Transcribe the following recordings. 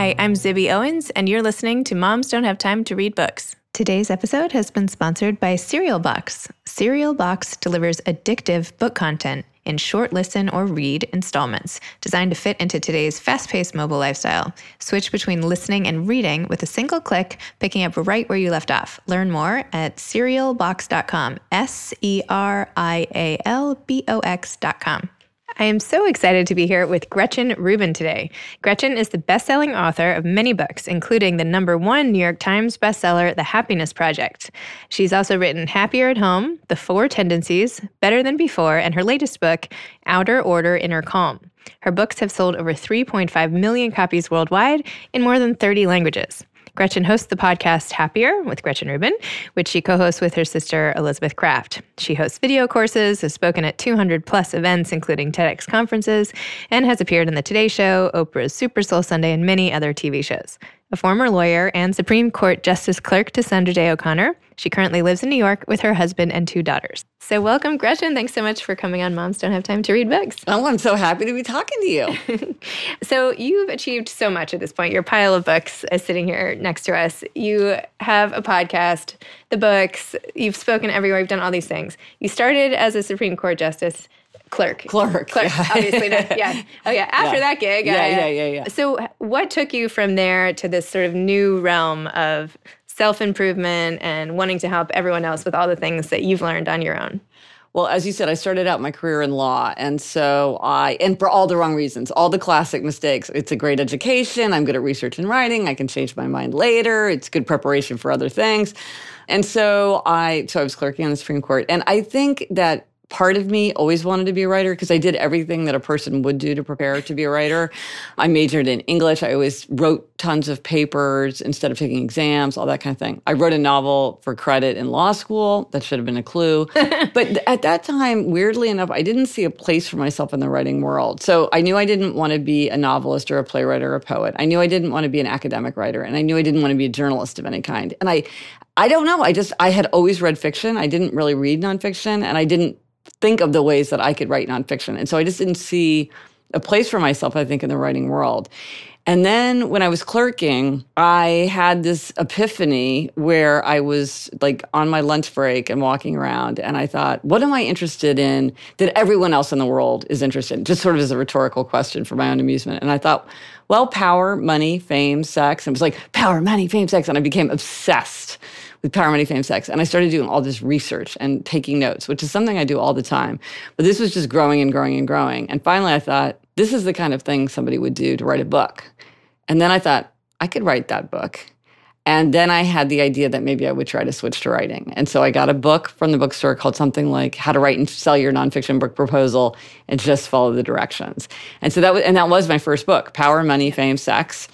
Hi, I'm Zibby Owens, and you're listening to Moms Don't Have Time to Read Books. Today's episode has been sponsored by Serial Box. Serial Box delivers addictive book content in short listen or read installments designed to fit into today's fast paced mobile lifestyle. Switch between listening and reading with a single click, picking up right where you left off. Learn more at serialbox.com. S E R I A L B O X.com. I am so excited to be here with Gretchen Rubin today. Gretchen is the best-selling author of many books, including the number one New York Times bestseller, The Happiness Project. She's also written Happier at Home, The Four Tendencies, Better Than Before, and her latest book, Outer Order, Inner Calm. Her books have sold over 3.5 million copies worldwide in more than 30 languages. Gretchen hosts the podcast Happier with Gretchen Rubin, which she co hosts with her sister Elizabeth Kraft. She hosts video courses, has spoken at 200 plus events, including TEDx conferences, and has appeared on The Today Show, Oprah's Super Soul Sunday, and many other TV shows. A former lawyer and Supreme Court Justice Clerk to Sandra Day O'Connor, she currently lives in New York with her husband and two daughters. So, welcome, Gretchen. Thanks so much for coming on Moms Don't Have Time to Read Books. Oh, I'm so happy to be talking to you. so, you've achieved so much at this point. Your pile of books is sitting here next to us. You have a podcast, the books, you've spoken everywhere, you've done all these things. You started as a Supreme Court Justice clerk. Clerk. Clerk, yeah. obviously. Not, yeah. Oh, yeah. After yeah. that gig. Yeah, uh, yeah, yeah, yeah. So, what took you from there to this sort of new realm of self improvement and wanting to help everyone else with all the things that you've learned on your own? Well, as you said, I started out my career in law. And so I, and for all the wrong reasons, all the classic mistakes. It's a great education. I'm good at research and writing. I can change my mind later. It's good preparation for other things. And so I, so I was clerking on the Supreme Court. And I think that part of me always wanted to be a writer because I did everything that a person would do to prepare to be a writer. I majored in English. I always wrote tons of papers instead of taking exams, all that kind of thing. I wrote a novel for credit in law school. That should have been a clue. but at that time, weirdly enough, I didn't see a place for myself in the writing world. So I knew I didn't want to be a novelist or a playwright or a poet. I knew I didn't want to be an academic writer and I knew I didn't want to be a journalist of any kind. And I I don't know. I just I had always read fiction. I didn't really read nonfiction and I didn't think of the ways that I could write nonfiction. And so I just didn't see a place for myself, I think, in the writing world. And then when I was clerking, I had this epiphany where I was like on my lunch break and walking around, and I thought, what am I interested in that everyone else in the world is interested in? Just sort of as a rhetorical question for my own amusement. And I thought, well, power, money, fame, sex. And it was like, power, money, fame, sex. And I became obsessed power, money, fame, sex. And I started doing all this research and taking notes, which is something I do all the time. But this was just growing and growing and growing. And finally, I thought, this is the kind of thing somebody would do to write a book. And then I thought, I could write that book. And then I had the idea that maybe I would try to switch to writing. And so I got a book from the bookstore called something like How to Write and Sell Your Nonfiction Book Proposal and Just Follow the Directions. And so that was, and that was my first book, Power, Money, Fame, Sex.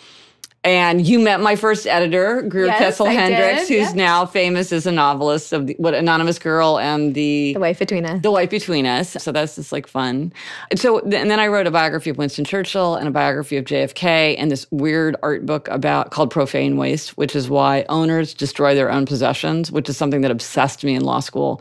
And you met my first editor, Greer yes, Kessel Hendricks, who's yes. now famous as a novelist of the, what Anonymous Girl and the The Wife Between Us. The Wife Between Us. So that's just like fun. And so and then I wrote a biography of Winston Churchill and a biography of JFK and this weird art book about called Profane Waste, which is why owners destroy their own possessions, which is something that obsessed me in law school.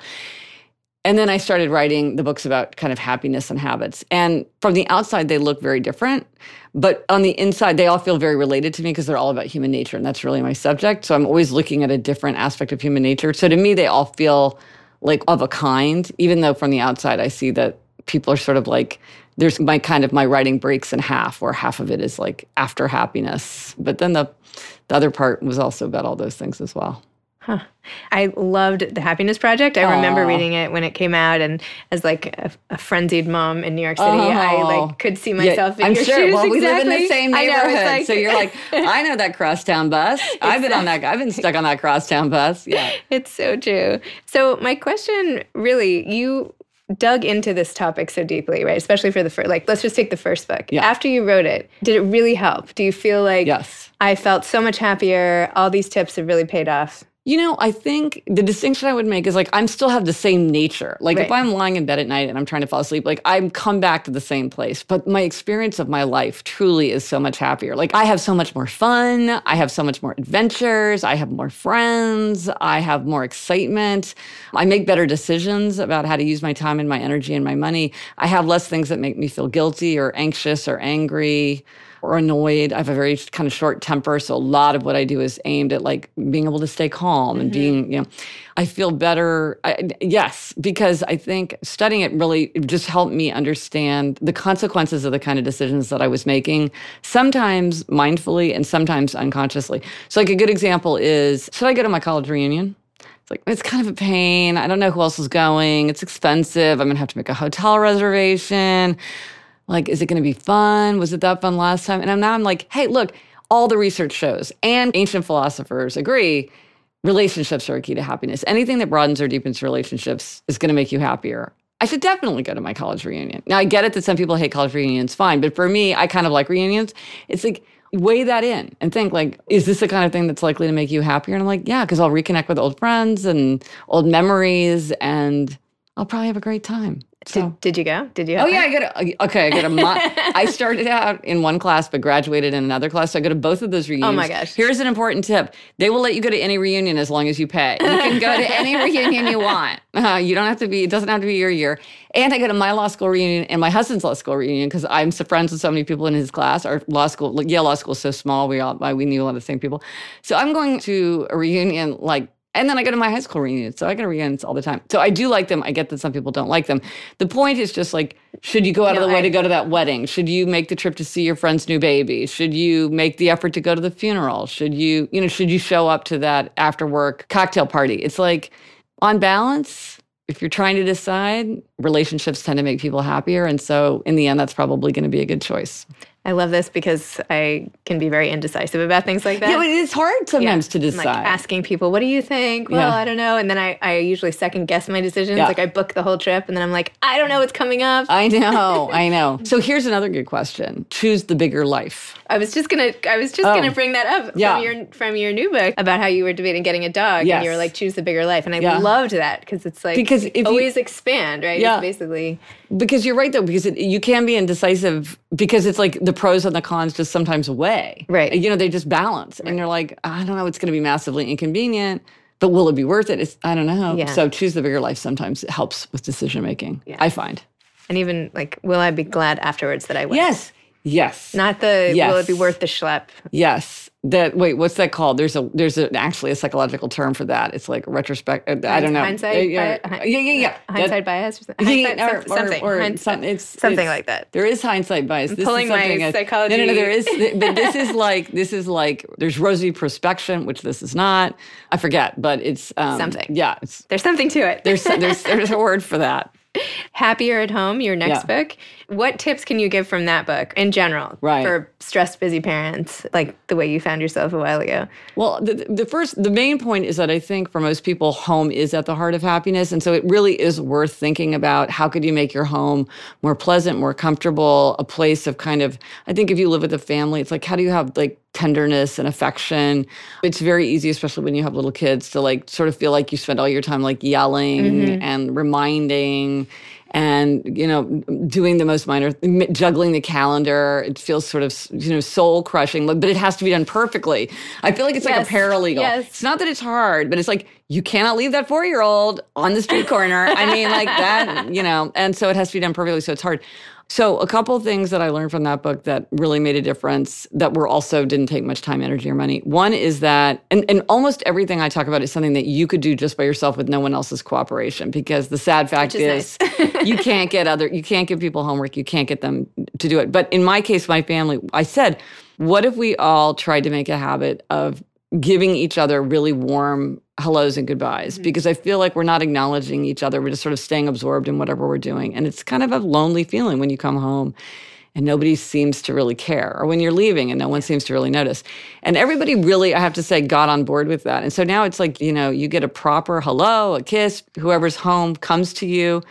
And then I started writing the books about kind of happiness and habits. And from the outside, they look very different. But on the inside, they all feel very related to me because they're all about human nature. And that's really my subject. So I'm always looking at a different aspect of human nature. So to me, they all feel like of a kind, even though from the outside, I see that people are sort of like, there's my kind of my writing breaks in half, where half of it is like after happiness. But then the, the other part was also about all those things as well. Huh. I loved the Happiness Project. I Aww. remember reading it when it came out, and as like a, a frenzied mom in New York City, oh. I like oh. could see myself yeah, in I'm your sure. shoes. Well, we exactly. live in the same neighborhood, know, like, so you're like, I know that crosstown bus. I've been on that. I've been stuck on that crosstown bus. Yeah, it's so true. So my question, really, you dug into this topic so deeply, right? Especially for the first, like, let's just take the first book. Yeah. After you wrote it, did it really help? Do you feel like yes. I felt so much happier? All these tips have really paid off. You know, I think the distinction I would make is like I'm still have the same nature. Like right. if I'm lying in bed at night and I'm trying to fall asleep, like I'm come back to the same place. But my experience of my life truly is so much happier. Like I have so much more fun. I have so much more adventures. I have more friends. I have more excitement. I make better decisions about how to use my time and my energy and my money. I have less things that make me feel guilty or anxious or angry or annoyed. I have a very kind of short temper. So a lot of what I do is aimed at like being able to stay calm and being, mm-hmm. you know, I feel better. I, yes, because I think studying it really just helped me understand the consequences of the kind of decisions that I was making, sometimes mindfully and sometimes unconsciously. So, like, a good example is should I go to my college reunion? It's like, it's kind of a pain. I don't know who else is going. It's expensive. I'm going to have to make a hotel reservation. Like, is it going to be fun? Was it that fun last time? And now I'm like, hey, look, all the research shows and ancient philosophers agree relationships are a key to happiness. Anything that broadens or deepens relationships is going to make you happier. I should definitely go to my college reunion. Now, I get it that some people hate college reunions, fine. But for me, I kind of like reunions. It's like, weigh that in and think like is this the kind of thing that's likely to make you happier and i'm like yeah because i'll reconnect with old friends and old memories and i'll probably have a great time so. Did, did you go? Did you? Oh yeah, I got a, okay. I got a. I started out in one class, but graduated in another class. So I go to both of those reunions. Oh my gosh! Here's an important tip: they will let you go to any reunion as long as you pay. You can go to any reunion you want. Uh, you don't have to be. It doesn't have to be your year. And I go to my law school reunion and my husband's law school reunion because I'm so friends with so many people in his class. Our law school, Yale Law School, is so small. We all we knew a lot of the same people. So I'm going to a reunion like and then I go to my high school reunions. So I go to reunions all the time. So I do like them. I get that some people don't like them. The point is just like, should you go out no, of the way I, to go to that wedding? Should you make the trip to see your friend's new baby? Should you make the effort to go to the funeral? Should you, you know, should you show up to that after work cocktail party? It's like, on balance, if you're trying to decide, relationships tend to make people happier. And so in the end, that's probably going to be a good choice. I love this because I can be very indecisive about things like that. Yeah, it's hard sometimes yeah. to decide. Like asking people, what do you think? Well, yeah. I don't know. And then I, I usually second guess my decisions. Yeah. Like I book the whole trip and then I'm like, I don't know what's coming up. I know, I know. So here's another good question. Choose the bigger life. I was just gonna I was just oh. gonna bring that up from your from your new book about how you were debating getting a dog yes. and you were like choose the bigger life. And I loved that because it's like because if always you, expand, right? Yeah. It's basically because you're right though, because it, you can be indecisive because it's like the pros and the cons just sometimes weigh. Right. You know, they just balance. Right. And you're like, I don't know, it's going to be massively inconvenient, but will it be worth it? It's, I don't know. Yeah. So choose the bigger life sometimes it helps with decision making, yeah. I find. And even like, will I be glad afterwards that I went? Yes. Yes. Not the yes. will it be worth the schlep? Yes. That wait, what's that called? There's a there's a, actually a psychological term for that. It's like retrospect. Uh, I don't know. Hindsight. Yeah, yeah, yeah, yeah. Hindsight that, bias. Or hindsight, or, something. Or, or some, it's, something it's, like that. There is hindsight bias. I'm this pulling is my psychology. No, no, no. There is, but this is like this is like there's rosy prospection, which this is not. I forget, but it's um, something. Yeah, there's something to it. There's there's there's a word for that. Happier at Home, your next yeah. book. What tips can you give from that book in general right. for stressed, busy parents, like the way you found yourself a while ago? Well, the, the first, the main point is that I think for most people, home is at the heart of happiness. And so it really is worth thinking about how could you make your home more pleasant, more comfortable, a place of kind of, I think if you live with a family, it's like, how do you have like tenderness and affection. It's very easy, especially when you have little kids, to like sort of feel like you spend all your time like yelling mm-hmm. and reminding and you know doing the most minor juggling the calendar it feels sort of you know soul crushing but it has to be done perfectly i feel like it's yes. like a paralegal yes. it's not that it's hard but it's like you cannot leave that four year old on the street corner i mean like that you know and so it has to be done perfectly so it's hard so, a couple of things that I learned from that book that really made a difference that were also didn't take much time, energy, or money. One is that, and, and almost everything I talk about is something that you could do just by yourself with no one else's cooperation. Because the sad fact is, is you can't get other, you can't give people homework, you can't get them to do it. But in my case, my family, I said, what if we all tried to make a habit of giving each other really warm hellos and goodbyes mm-hmm. because I feel like we're not acknowledging each other. We're just sort of staying absorbed in whatever we're doing. And it's kind of a lonely feeling when you come home and nobody seems to really care, or when you're leaving and no one seems to really notice. And everybody really, I have to say, got on board with that. And so now it's like, you know, you get a proper hello, a kiss, whoever's home comes to you.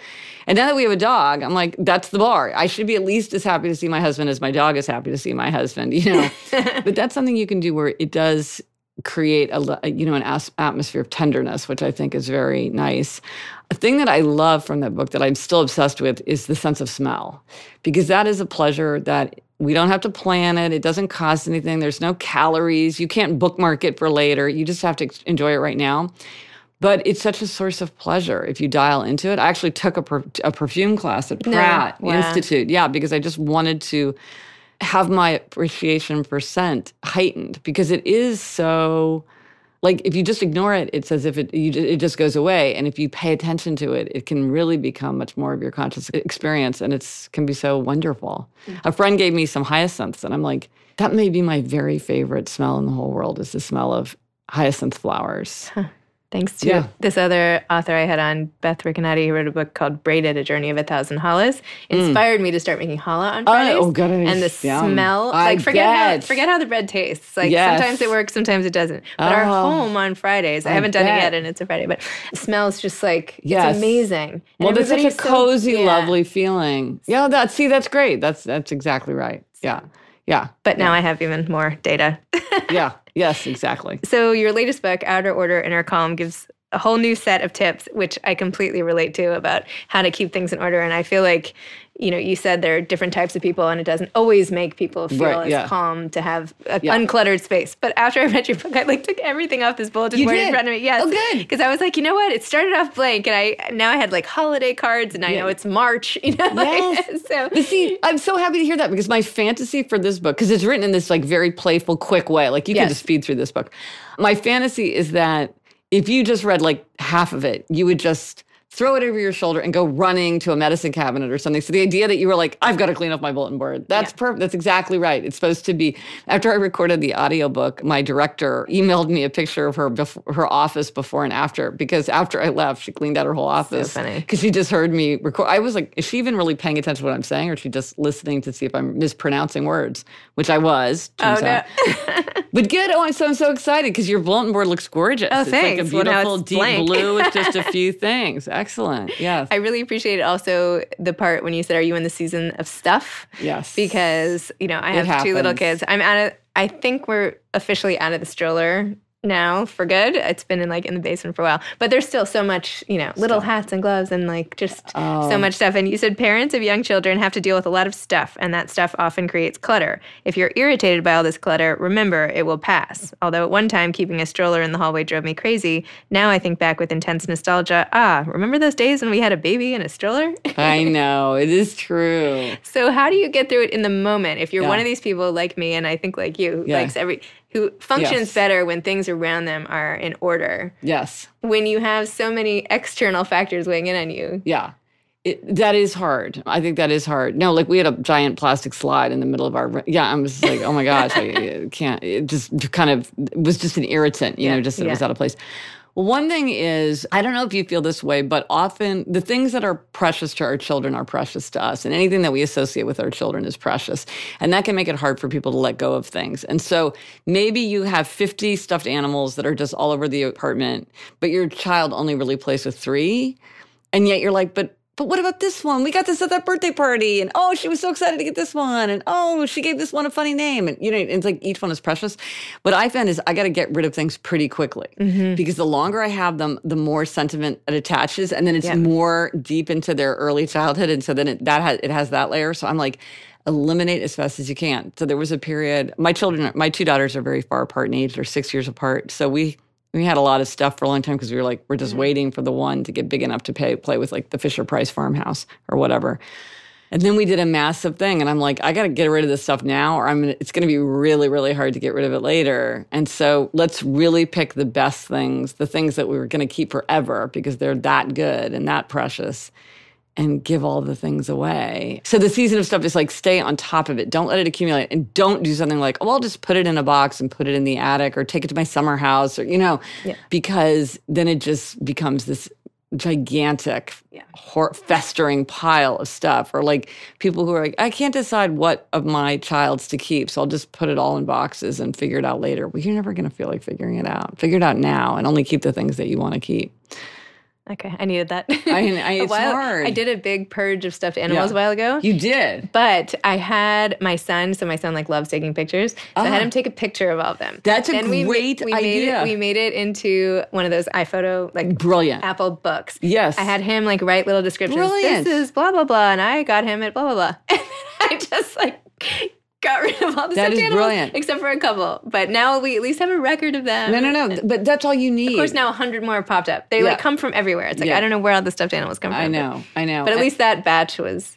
And now that we have a dog, I'm like, that's the bar. I should be at least as happy to see my husband as my dog is happy to see my husband, you know. but that's something you can do where it does create a you know an atmosphere of tenderness which i think is very nice a thing that i love from that book that i'm still obsessed with is the sense of smell because that is a pleasure that we don't have to plan it it doesn't cost anything there's no calories you can't bookmark it for later you just have to enjoy it right now but it's such a source of pleasure if you dial into it. I actually took a, per, a perfume class at Pratt no. wow. Institute. Yeah, because I just wanted to have my appreciation for scent heightened because it is so like if you just ignore it it's as if it you, it just goes away. And if you pay attention to it it can really become much more of your conscious experience and it's can be so wonderful. Mm-hmm. a friend gave me some hyacinths and i'm like that may be my very favorite smell in the whole world is the smell of hyacinth flowers. Huh thanks to yeah. this other author I had on, Beth Ricanati, who wrote a book called Braided, A Journey of a Thousand Challahs, mm. inspired mm. me to start making challah on Fridays. Oh, good. And the Yum. smell, I like forget bet. how forget how the bread tastes. Like yes. sometimes it works, sometimes it doesn't. But oh, our home on Fridays, I, I haven't bet. done it yet and it's a Friday, but it smells just like yes. it's amazing. And well, it's such a cozy, so, yeah. lovely feeling. Yeah, that see, that's great. That's that's exactly right. Yeah. Yeah. But now I have even more data. yeah. Yes, exactly. So your latest book, Outer Order, Inner Calm, gives a whole new set of tips, which I completely relate to about how to keep things in order. And I feel like, you know, you said there are different types of people, and it doesn't always make people feel right, as yeah. calm to have an yeah. uncluttered space. But after I read your book, I like took everything off this bulletin you board did? in front of me. Yes, oh, good. Because I was like, you know what? It started off blank, and I now I had like holiday cards, and I yeah. know it's March. You know, yes. so but see, I'm so happy to hear that because my fantasy for this book, because it's written in this like very playful, quick way, like you yes. can just speed through this book. My fantasy is that if you just read like half of it, you would just throw it over your shoulder and go running to a medicine cabinet or something. So the idea that you were like, I've got to clean up my bulletin board. That's yeah. perfect. That's exactly right. It's supposed to be. After I recorded the audiobook, my director emailed me a picture of her before, her office before and after because after I left, she cleaned out her whole office because so she just heard me record. I was like, is she even really paying attention to what I'm saying, or is she just listening to see if I'm mispronouncing words? Which I was. Oh no. but good. Oh, I'm so I'm so excited because your bulletin board looks gorgeous. Oh, it's thanks. like a beautiful well, deep blank. blue with just a few things. Excellent. Yes. I really appreciated also the part when you said, Are you in the season of stuff? Yes. Because, you know, I have two little kids. I'm out of, I think we're officially out of the stroller now for good. It's been in like in the basement for a while, but there's still so much, you know, little stuff. hats and gloves and like just oh. so much stuff. And you said parents of young children have to deal with a lot of stuff, and that stuff often creates clutter. If you're irritated by all this clutter, remember it will pass. Although at one time keeping a stroller in the hallway drove me crazy, now I think back with intense nostalgia. Ah, remember those days when we had a baby in a stroller? I know it is true. So how do you get through it in the moment? If you're yeah. one of these people like me, and I think like you, yeah. likes every who functions yes. better when things around them are in order. Yes. When you have so many external factors weighing in on you. Yeah. It, that is hard. I think that is hard. No, like we had a giant plastic slide in the middle of our. Yeah, I was like, oh my gosh, I can't. It just kind of it was just an irritant, you yeah, know, just yeah. it was out of place. One thing is, I don't know if you feel this way, but often the things that are precious to our children are precious to us. And anything that we associate with our children is precious. And that can make it hard for people to let go of things. And so maybe you have 50 stuffed animals that are just all over the apartment, but your child only really plays with three. And yet you're like, but but what about this one? We got this at that birthday party, and oh, she was so excited to get this one, and oh, she gave this one a funny name, and you know, it's like each one is precious. What I found is I got to get rid of things pretty quickly mm-hmm. because the longer I have them, the more sentiment it attaches, and then it's yeah. more deep into their early childhood, and so then it, that has it has that layer. So I'm like, eliminate as fast as you can. So there was a period. My children, my two daughters are very far apart in age; they're six years apart. So we we had a lot of stuff for a long time because we were like, we're just mm-hmm. waiting for the one to get big enough to pay, play with like the Fisher Price farmhouse or whatever. And then we did a massive thing, and I'm like, I got to get rid of this stuff now, or I'm gonna, it's going to be really, really hard to get rid of it later. And so let's really pick the best things, the things that we were going to keep forever because they're that good and that precious and give all the things away. So the season of stuff is like stay on top of it. Don't let it accumulate and don't do something like, oh, I'll just put it in a box and put it in the attic or take it to my summer house or, you know, yeah. because then it just becomes this gigantic yeah. hor- festering pile of stuff or like people who are like i can't decide what of my child's to keep so i'll just put it all in boxes and figure it out later well you're never going to feel like figuring it out figure it out now and only keep the things that you want to keep Okay, I needed that. I, I it's while, hard. I did a big purge of stuffed animals yeah. a while ago. You did, but I had my son. So my son like loves taking pictures. So I had ah. him take a picture of all of them. That's a then great we, we idea. Made it, we made it into one of those iPhoto like brilliant Apple books. Yes, I had him like write little descriptions. Brilliant. This is blah blah blah, and I got him at blah blah blah. And I just like got rid of all the that stuffed animals, brilliant. except for a couple. But now we at least have a record of them. No, no, no. But that's all you need. Of course, now a hundred more have popped up. They yeah. like come from everywhere. It's like yeah. I don't know where all the stuffed animals come from. I know, I know. But at least that batch was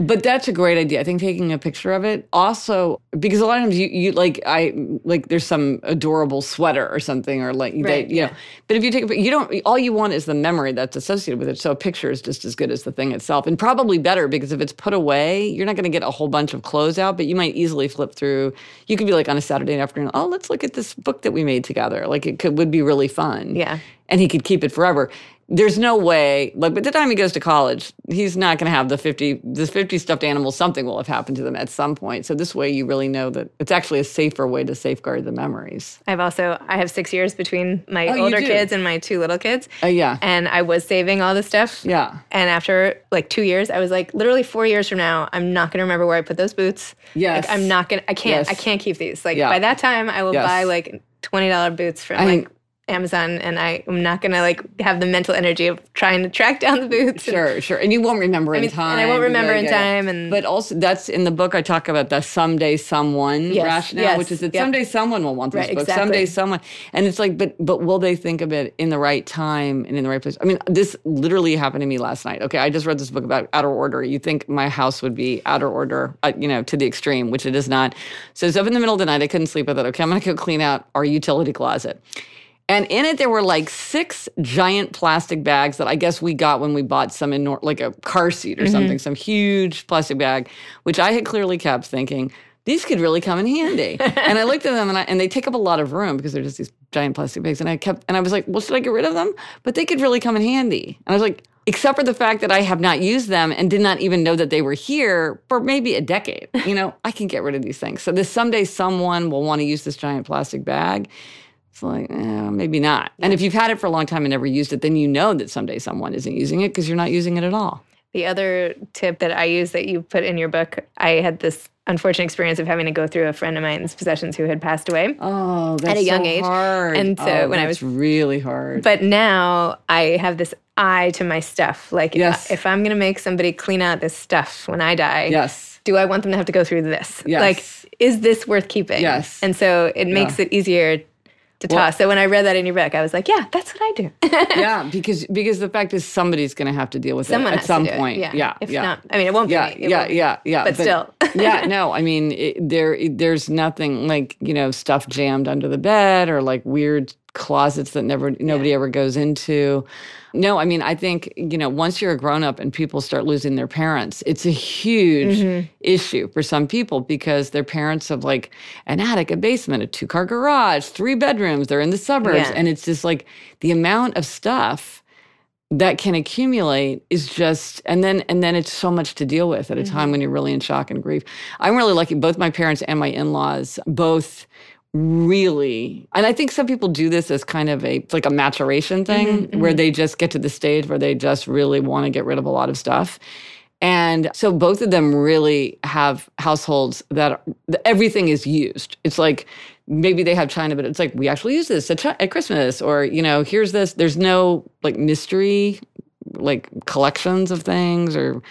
But that's a great idea. I think taking a picture of it also because a lot of times you, you like I like there's some adorable sweater or something or like Right, that, you yeah. know. But if you take a you don't all you want is the memory that's associated with it. So a picture is just as good as the thing itself, and probably better because if it's put away, you're not going to get a whole bunch of clothes out, but you might easily flip through. You could be like on a Saturday afternoon, oh, let's look at this book that we made together. Like it could would be really fun. Yeah. and he could keep it forever. There's no way, like by the time he goes to college, he's not going to have the 50, the 50 stuffed animals. Something will have happened to them at some point. So this way, you really know that it's actually a safer way to safeguard the memories. I've also I have six years between my Oh, older kids and my two little kids. Uh, yeah. And I was saving all this stuff. Yeah. And after like two years, I was like, literally four years from now, I'm not gonna remember where I put those boots. yeah Like I'm not gonna I can't Yes. I can't keep these. Like Yeah. by that time I will Yes. buy like twenty dollar boots from I like Amazon and I am not gonna like have the mental energy of trying to track down the boots. and- Sure, sure. And you won't remember in mean, time. and I won't remember in yeah. time and- but also that's in the book I talk about the someday someone Yes, rationale, yes, which is that yep. someday someone will want this Right, book. exactly. Someday someone. And it's like, but but will they think of it in the right time and in the right place? I mean, this literally happened to me last night. Okay, I just read this book about outer order. You think my house would be outer order, uh, you know, to the extreme, which it is not. So it's up in the middle of the night. I couldn't sleep. I thought, okay, I'm going to go clean out our utility closet. And in it, there were like six giant plastic bags that I guess we got when we bought some in Nor- like a car seat or mm-hmm. something, some huge plastic bag, which I had clearly kept thinking these could really come in handy. and I looked at them and, I, and they take up a lot of room because they're just these giant plastic bags. And I kept and I was like, well, should I get rid of them? But they could really come in handy. And I was like, except for the fact that I have not used them and did not even know that they were here for maybe a decade. You know, I can get rid of these things. So this someday someone will want to use this giant plastic bag. It's like, eh, maybe not. And if you've had it for a long time and never used it, then you know that someday someone isn't using it because you're not using it at all. The other tip that I use that you put in your book, I had this unfortunate experience of having to go through a friend of mine's possessions who had passed away. Oh, that's a young so age. hard. And so Oh, when I was- really hard. But now I have this eye to my stuff. Like, if- Yes. if, I'm going to make somebody clean out this stuff when I die, yes. do I want them to have to go through this? Yes. Like, is this worth keeping? Yes. And so it makes it easier to toss. So when I read that in your book, I was like, yeah, that's what I do. yeah, because because the fact is somebody's going to have to deal with Someone it at some it. point. Yeah. yeah, If yeah. not, I mean, it won't yeah, be me. It yeah, yeah, yeah. But still. yeah, no, I mean, it, there, there's nothing like you know stuff jammed under the bed or like weird closets that never nobody ever goes into. No, I mean, I think you know once you're a grown up and people start losing their parents, it's a huge Mm-hmm. issue for some people because their parents have like an attic, a basement, a two car garage, three bedrooms. They're in the suburbs, Yeah. and it's just like the amount of stuff that can accumulate is just and then and then it's so much to deal with at a time when you're really in shock and grief i'm really lucky both my parents and my in-laws both really and i think some people do this as kind of a it's like a maturation thing mm-hmm, where mm-hmm. they just get to the stage where they just really want to get rid of a lot of stuff and so both of them really have households that everything is used. It's like maybe they have China, but it's like we actually use this at, Chi- at Christmas, or you know, here's this. There's no like mystery, like collections of things, or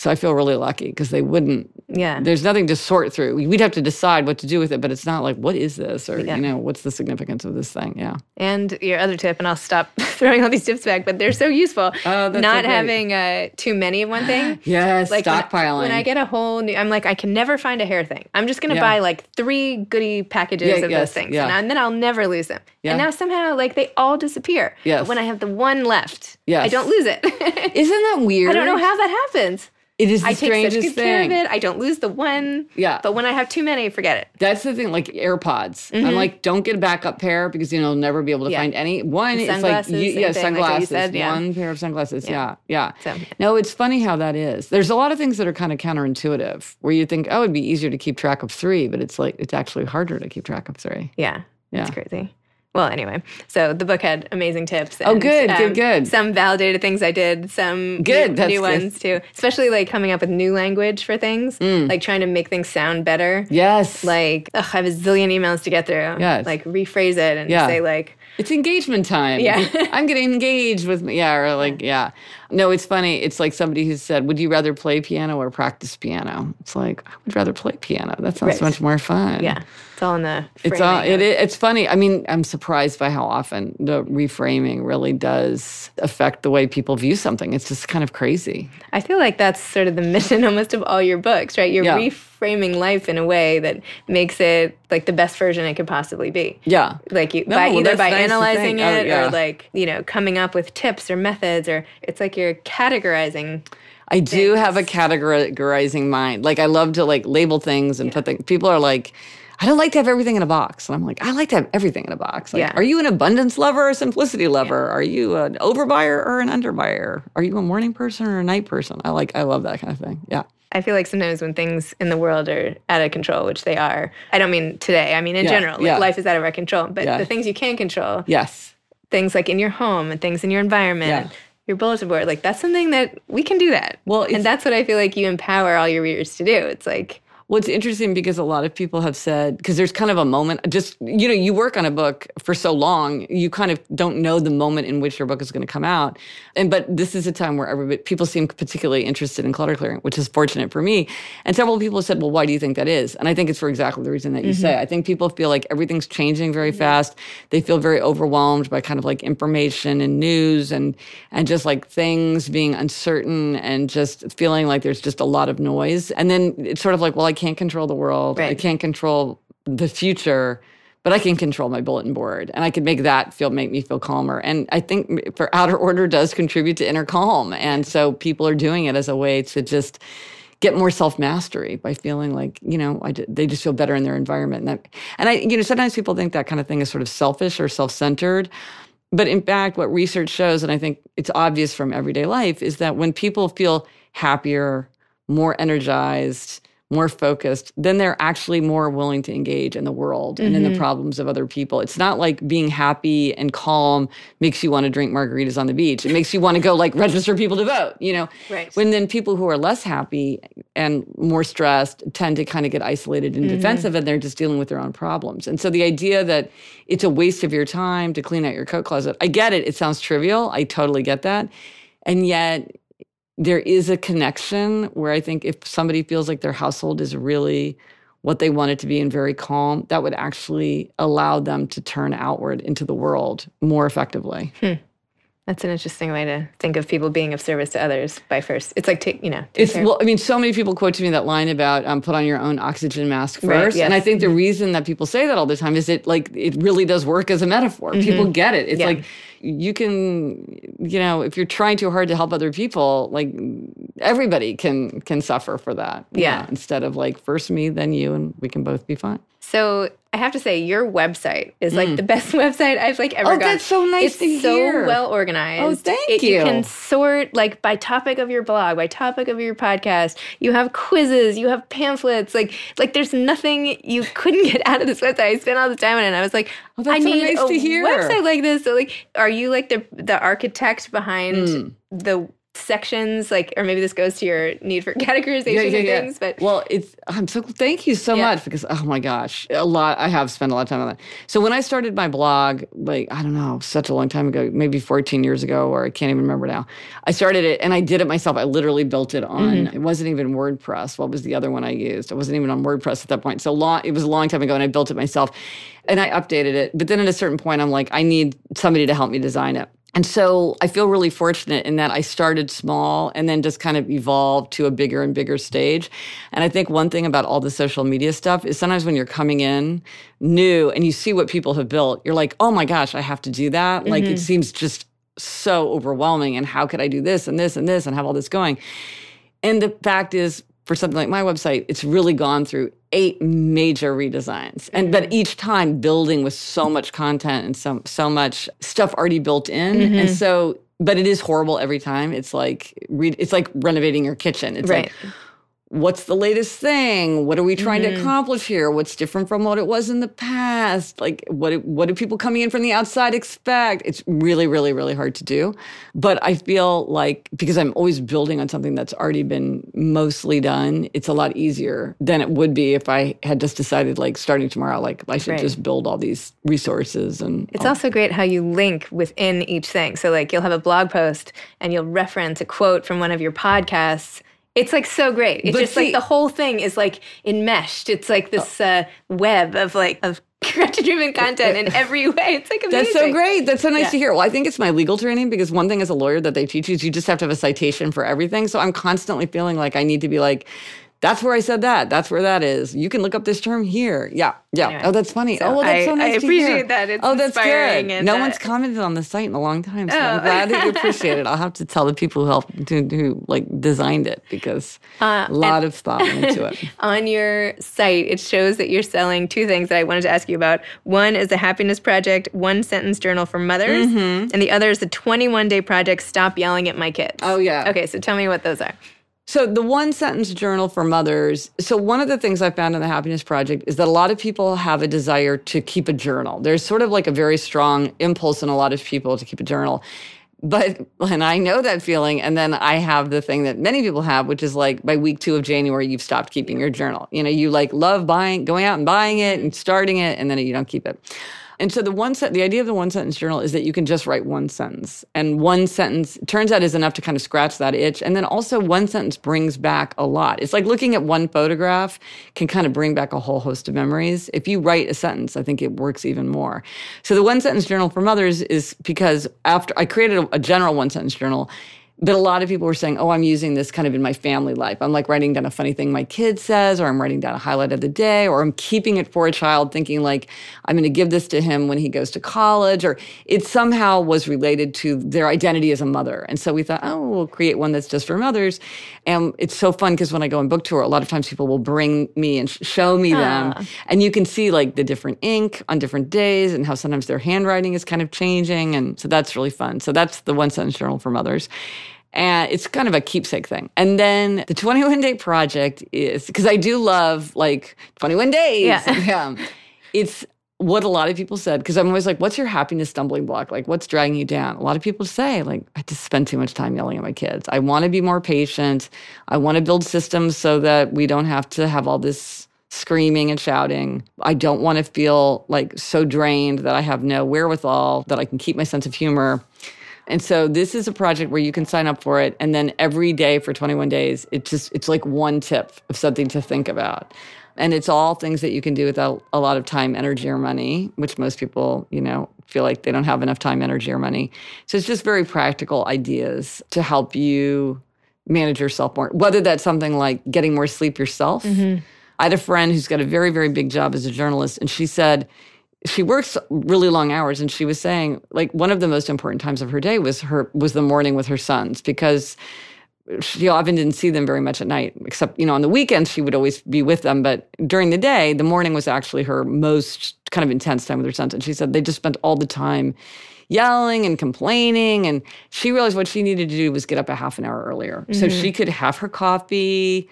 so I feel really lucky because they wouldn't. Yeah. There's nothing to sort through. We'd have to decide what to do with it, but it's not like what is this, or Yeah. you know, what's the significance of this thing? Yeah. And your other tip, and I'll stop throwing all these tips back, but they're so useful. Oh, that's so Not great. having uh, too many of one thing. Yes, Like when stockpiling. When I get a whole new, I'm like, I can never find a hair thing. I'm just gonna Yeah. buy like three goodie packages Yeah, of yes, those things, yeah. and, I- and then I'll never lose them. Yeah. And now somehow, like they all disappear. Yes. But when I have the one left, I don't lose it. Isn't that weird? I don't know how that happens. It is the I take such strangest good care of it. I don't lose the one. Yeah. But when I have too many, forget it. That's the thing, like AirPods. I'm like, don't get a backup pair because you know you'll never be able to Mm-hmm. Yeah. find any. One, it's like Sunglasses, you, yeah, thing, like you said, yeah. One pair of sunglasses. Yeah, yeah. So- No, it's funny how that is. There's a lot of things that are kind of counterintuitive, where you think, oh, it'd be easier to keep track of three, but it's like it's actually harder to keep track of three. Yeah. Yeah. It's crazy. Well, anyway, so the book had amazing tips. Oh, and, good, good, good. Some validated things I did, some Good, new, new ones too. Especially like coming up with new language for things, Mm. like trying to make things sound better. Yes, Like, ugh, I have a zillion emails to get through. Yes. Like rephrase it and Yeah. say like, it's engagement time. Yeah. I'm getting engaged with. Yeah, or like yeah. No, it's funny. It's like somebody who said, Would you rather play piano or practice piano? It's like, I would rather play piano. That sounds Right. much more fun. Yeah. It's all in the It's all, framing it, it's funny. I mean, I'm surprised by how often the reframing really does affect the way people view something. It's just kind of crazy. I feel like that's sort of the mission almost of all your books, right? You're Yeah. reframing life in a way that makes it like the best version it could possibly be. Yeah. Like you, No, by well, either by nice analyzing. Oh, it yeah. or like you know coming up with tips or methods or it's like you're categorizing. I do have a categorizing mind. Like I love to like label things and put things. People are like, I don't like to have everything in a box, and I'm like, I like to have everything in a box. Like, Yeah. Are you an abundance lover or a simplicity lover? Are you an overbuyer or an underbuyer? Are you a morning person or a night person? I like. I love that kind of thing. Yeah. I feel like sometimes when things in the world are out of control, which they are, I don't mean today. I mean in Yeah, general, like yeah. life is out of our control. But Yeah. the things you can control, Yes. things like in your home and things in your environment, Yeah. Your bulletin board, like that's something that we can do that. Well, and that's what I feel like you empower all your readers to do. It's like Well, it's interesting because a lot of people have said, because there's kind of a moment, just, you know, you work on a book for so long, you kind of don't know the moment in which your book is going to come out. And, but this is a time where everybody, people seem particularly interested in clutter clearing, which is fortunate for me. And several people said, well, why do you think that is? And I think it's for exactly the reason that you say. Mm-hmm. I think people feel like everything's changing very fast. They feel very overwhelmed by kind of like information and news and, and just like things being uncertain and just feeling like there's just a lot of noise. And then it's sort of like, well, I can't control the world. I can't control the future, but I can control my bulletin board. And I can make that feel make me feel calmer. And I think for outer order does contribute to inner calm. And so people are doing it as a way to just get more self mastery by feeling like you know I, they just feel better in their environment and that, and I you know sometimes people think that kind of thing is sort of selfish or self centered but in fact, what research shows, and I think it's obvious from everyday life, is that when people feel happier, more energized, more focused, then they're actually more willing to engage in the world and in the mm-hmm. problems of other people. It's not like being happy and calm makes you want to drink margaritas on the beach. It makes you want to go like register people to vote, you know? Right. When then people who are less happy and more stressed tend to kind of get isolated and mm-hmm. defensive and they're just dealing with their own problems. And so the idea that it's a waste of your time to clean out your coat closet, I get it. It sounds trivial. I totally get that. And yet there is a connection where I think if somebody feels like their household is really what they want it to be and very calm, that would actually allow them to turn outward into the world more effectively. Hmm. That's an interesting way to think of people being of service to others by first. It's like take you know. take It's care- well, I mean, so many people quote to me that line about um, put on your own oxygen mask first, Right, and I think the reason that people say that all the time is it like it really does work as a metaphor. People get it. It's Yeah. like you can, you know, if you're trying too hard to help other people, like everybody can can suffer for that. Yeah. know, instead of like first me, then you, and we can both be fine. So I have to say, your website is like the best website I've like ever Mm. Oh, gone. that's so nice it's to so hear. well organized. Oh, thank It- You you. can sort like by topic of your blog, by topic of your podcast. You have quizzes, you have pamphlets. Like like there's nothing you couldn't get out of this website. I spent all the time on it. and I was like, Oh, that's I so need nice a to hear. website like this. So like, are you like the the architect behind Mm. the sections? Like, or maybe this goes to your need for categorization and things. But well, it's I'm so thank you so Yeah. much because oh my gosh, a lot I have spent a lot of time on that. So when I started my blog, like I don't know, such a long time ago, maybe 14 years ago, or I can't even remember now. I started it and I did it myself. I literally built it on. Mm-hmm. It wasn't even WordPress. What was the other one I used? I wasn't even on WordPress at that point. So long, it was a long time ago, and I built it myself, and I updated it. But then at a certain point, I'm like, I need somebody to help me design it. And so I feel really fortunate in that I started small and then just kind of evolved to a bigger and bigger stage. And I think one thing about all the social media stuff is sometimes when you're coming in new and you see what people have built, you're like, oh my gosh, I have to do that. Like it mm-hmm. seems just so overwhelming. And how could I do this and this and this and have all this going? And the fact is, for something like my website, it's really gone through eight major redesigns. And but each time building with so much content and so so much stuff already built in. And mm-hmm. so but it is horrible every time. It's like re- it's like renovating your kitchen. It's right. like what's the latest thing? What are we trying mm-hmm. to accomplish here? What's different from what it was in the past? Like, what what do people coming in from the outside expect? It's really, really, really hard to do. But I feel like because I'm always building on something that's already been mostly done, it's a lot easier than it would be if I had just decided, like, starting tomorrow, like, I should right. just build all these resources. And it's also great how you link within each thing. So, like, you'll have a blog post and you'll reference a quote from one of your podcasts it's like so great. It's but just see, like the whole thing is like enmeshed. It's like this uh, web of like of character driven content in every way. It's like amazing. That's so great. That's so nice yeah. to hear. Well, I think it's my legal training because one thing as a lawyer that they teach you is you just have to have a citation for everything. So I'm constantly feeling like I need to be like, that's where I said that. That's where that is. You can look up this term here. Yeah. Yeah. Anyway, oh, that's funny. So oh, well, that's so nice I appreciate that. It's oh, that's good. No uh, one's commented on the site in a long time, so oh. I'm glad that you appreciate it. I'll have to tell the people who helped, who, who like designed it because uh, a lot of thought went into it. On your site, it shows that you're selling two things that I wanted to ask you about. One is the Happiness Project One Sentence Journal for Mothers, mm-hmm. and the other is the 21 Day Project Stop Yelling at My Kids. Oh yeah. Okay, so tell me what those are. So, the one sentence journal for mothers. So, one of the things I found in the Happiness Project is that a lot of people have a desire to keep a journal. There's sort of like a very strong impulse in a lot of people to keep a journal. But, and I know that feeling. And then I have the thing that many people have, which is like by week two of January, you've stopped keeping your journal. You know, you like love buying, going out and buying it and starting it, and then you don't keep it. And so the one set, the idea of the one sentence journal is that you can just write one sentence, and one sentence turns out is enough to kind of scratch that itch. And then also one sentence brings back a lot. It's like looking at one photograph can kind of bring back a whole host of memories. If you write a sentence, I think it works even more. So the one sentence journal for mothers is because after I created a, a general one sentence journal but a lot of people were saying, oh, I'm using this kind of in my family life. I'm like writing down a funny thing my kid says, or I'm writing down a highlight of the day, or I'm keeping it for a child thinking like I'm going to give this to him when he goes to college, or it somehow was related to their identity as a mother. And so we thought, oh, we'll create one that's just for mothers. And it's so fun because when I go on book tour, a lot of times people will bring me and show me them. Ah. And you can see like the different ink on different days and how sometimes their handwriting is kind of changing. And so that's really fun. So that's the one sentence journal for mothers. And it's kind of a keepsake thing. And then the 21 day project is because I do love like 21 days. Yeah. yeah. It's what a lot of people said because I'm always like, what's your happiness stumbling block? Like, what's dragging you down? A lot of people say, like, I just spend too much time yelling at my kids. I want to be more patient. I want to build systems so that we don't have to have all this screaming and shouting. I don't want to feel like so drained that I have no wherewithal, that I can keep my sense of humor. And so this is a project where you can sign up for it and then every day for 21 days it just it's like one tip of something to think about. And it's all things that you can do without a lot of time, energy or money, which most people, you know, feel like they don't have enough time, energy or money. So it's just very practical ideas to help you manage yourself more. Whether that's something like getting more sleep yourself. Mm-hmm. I had a friend who's got a very, very big job as a journalist, and she said she works really long hours and she was saying like one of the most important times of her day was her was the morning with her sons because she often didn't see them very much at night except you know on the weekends she would always be with them but during the day the morning was actually her most kind of intense time with her sons and she said they just spent all the time yelling and complaining and she realized what she needed to do was get up a half an hour earlier mm-hmm. so she could have her coffee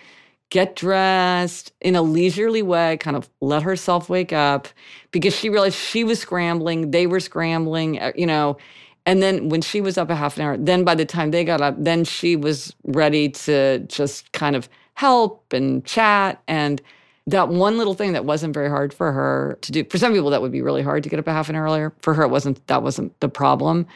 get dressed in a leisurely way, kind of let herself wake up because she realized she was scrambling, they were scrambling, uh, you know. And then when she was up a half an hour, then by the time they got up, then she was ready to just kind of help and chat. And that one little thing that wasn't very hard for her to do, for some people, that would be really hard to get up a half an hour earlier. For her, it wasn't, that wasn't the problem.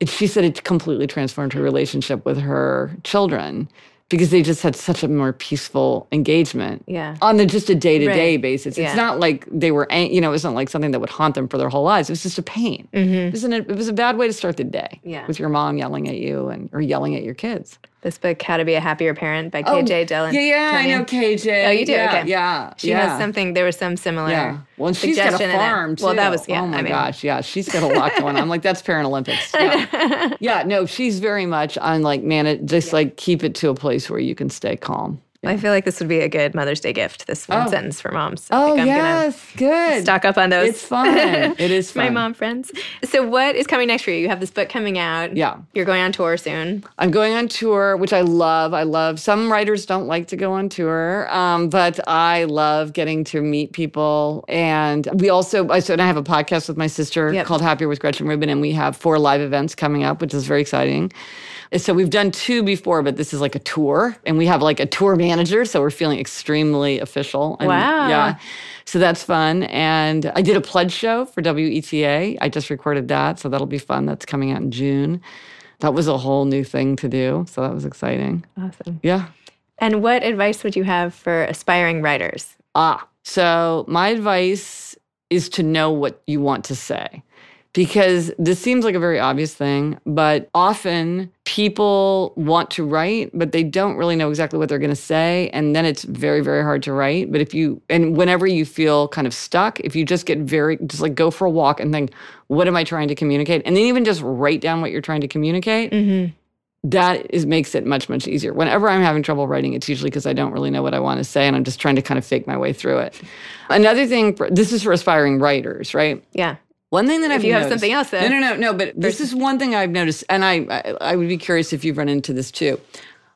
It, she said it completely transformed her relationship with her children because they just had such a more peaceful engagement. Yeah. On the just a day to day basis. It's yeah. not like they were, you know, it wasn't like something that would haunt them for their whole lives. It was just a pain. Mm-hmm. It, was an, it was a bad way to start the day. Yeah. With your mom yelling at you and or yelling at your kids. This book, How to Be a Happier Parent by KJ oh, Dillon. Yeah, yeah, I know KJ. Oh, you do? Yeah, okay. Yeah. She yeah. has something, there was some similar. Yeah. Well, she's got a farm too. Well, that was, yeah. Oh my I mean, gosh. Yeah. She's got a lot going on. I'm like, that's Paralympics. Yeah. yeah. No, she's very much on like, man, it just yeah. like keep it to a place where you can stay calm Yeah. I feel like this would be a good Mother's Day gift. This one oh. sentence for moms. I oh yes, good. Stock up on those. It's fun. it is fun. My mom friends. So what is coming next for you? You have this book coming out. Yeah. You're going on tour soon. I'm going on tour, which I love. I love. Some writers don't like to go on tour, um, but I love getting to meet people. And we also, I so and I have a podcast with my sister yep. called Happier with Gretchen Rubin, and we have four live events coming up, which is very exciting. So we've done two before, but this is like a tour, and we have like a tour manager, so we're feeling extremely official. And, wow! Yeah, so that's fun. And I did a pledge show for WETA. I just recorded that, so that'll be fun. That's coming out in June. That was a whole new thing to do, so that was exciting. Awesome. Yeah. And what advice would you have for aspiring writers? Ah, so my advice is to know what you want to say because this seems like a very obvious thing, but often people want to write, but they don't really know exactly what they're going to say. And then it's very, very hard to write. But if you, and whenever you feel kind of stuck, if you just get very, just like go for a walk and think, what am I trying to communicate? And then even just write down what you're trying to communicate. Mm-hmm that is makes it much much easier whenever i'm having trouble writing it's usually because i don't really know what i want to say and i'm just trying to kind of fake my way through it another thing this is for aspiring writers right yeah one thing that I've if you noticed, have something else, then no, no, no, no. But this is one thing I've noticed, and I, I, I would be curious if you've run into this too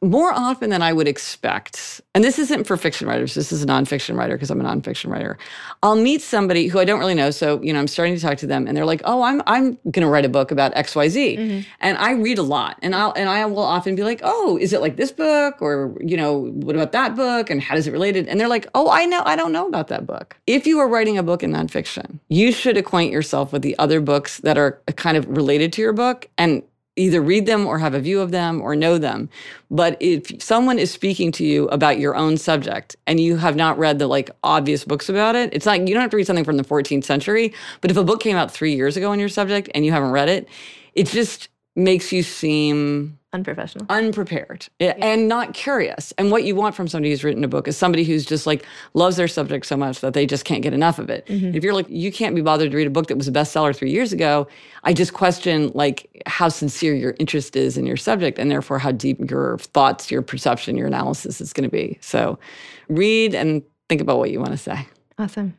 more often than I would expect, and this isn't for fiction writers, this is a nonfiction writer because I'm a nonfiction writer. I'll meet somebody who I don't really know. So, you know, I'm starting to talk to them and they're like, oh, I'm I'm gonna write a book about XYZ. Mm-hmm. And I read a lot. And I'll and I will often be like, oh, is it like this book? Or, you know, what about that book? And how does it related? And they're like, oh, I know, I don't know about that book. If you are writing a book in nonfiction, you should acquaint yourself with the other books that are kind of related to your book and either read them or have a view of them or know them. But if someone is speaking to you about your own subject and you have not read the like obvious books about it, it's like you don't have to read something from the 14th century. But if a book came out three years ago on your subject and you haven't read it, it just makes you seem unprofessional unprepared yeah. and not curious and what you want from somebody who's written a book is somebody who's just like loves their subject so much that they just can't get enough of it mm-hmm. if you're like you can't be bothered to read a book that was a bestseller three years ago i just question like how sincere your interest is in your subject and therefore how deep your thoughts your perception your analysis is going to be so read and think about what you want to say awesome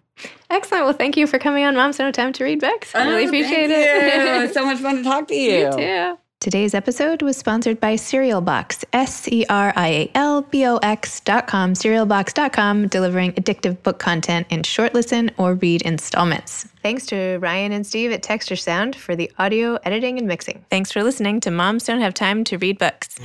Excellent. Well, thank you for coming on Moms Don't Time to Read Books. I really oh, appreciate it. it's so much fun to talk to you. You too. Today's episode was sponsored by Serial Box, S E R I A L B O X.com, serialbox.com, delivering addictive book content in short listen or read installments. Thanks to Ryan and Steve at Texture Sound for the audio editing and mixing. Thanks for listening to Moms Don't Have Time to Read Books.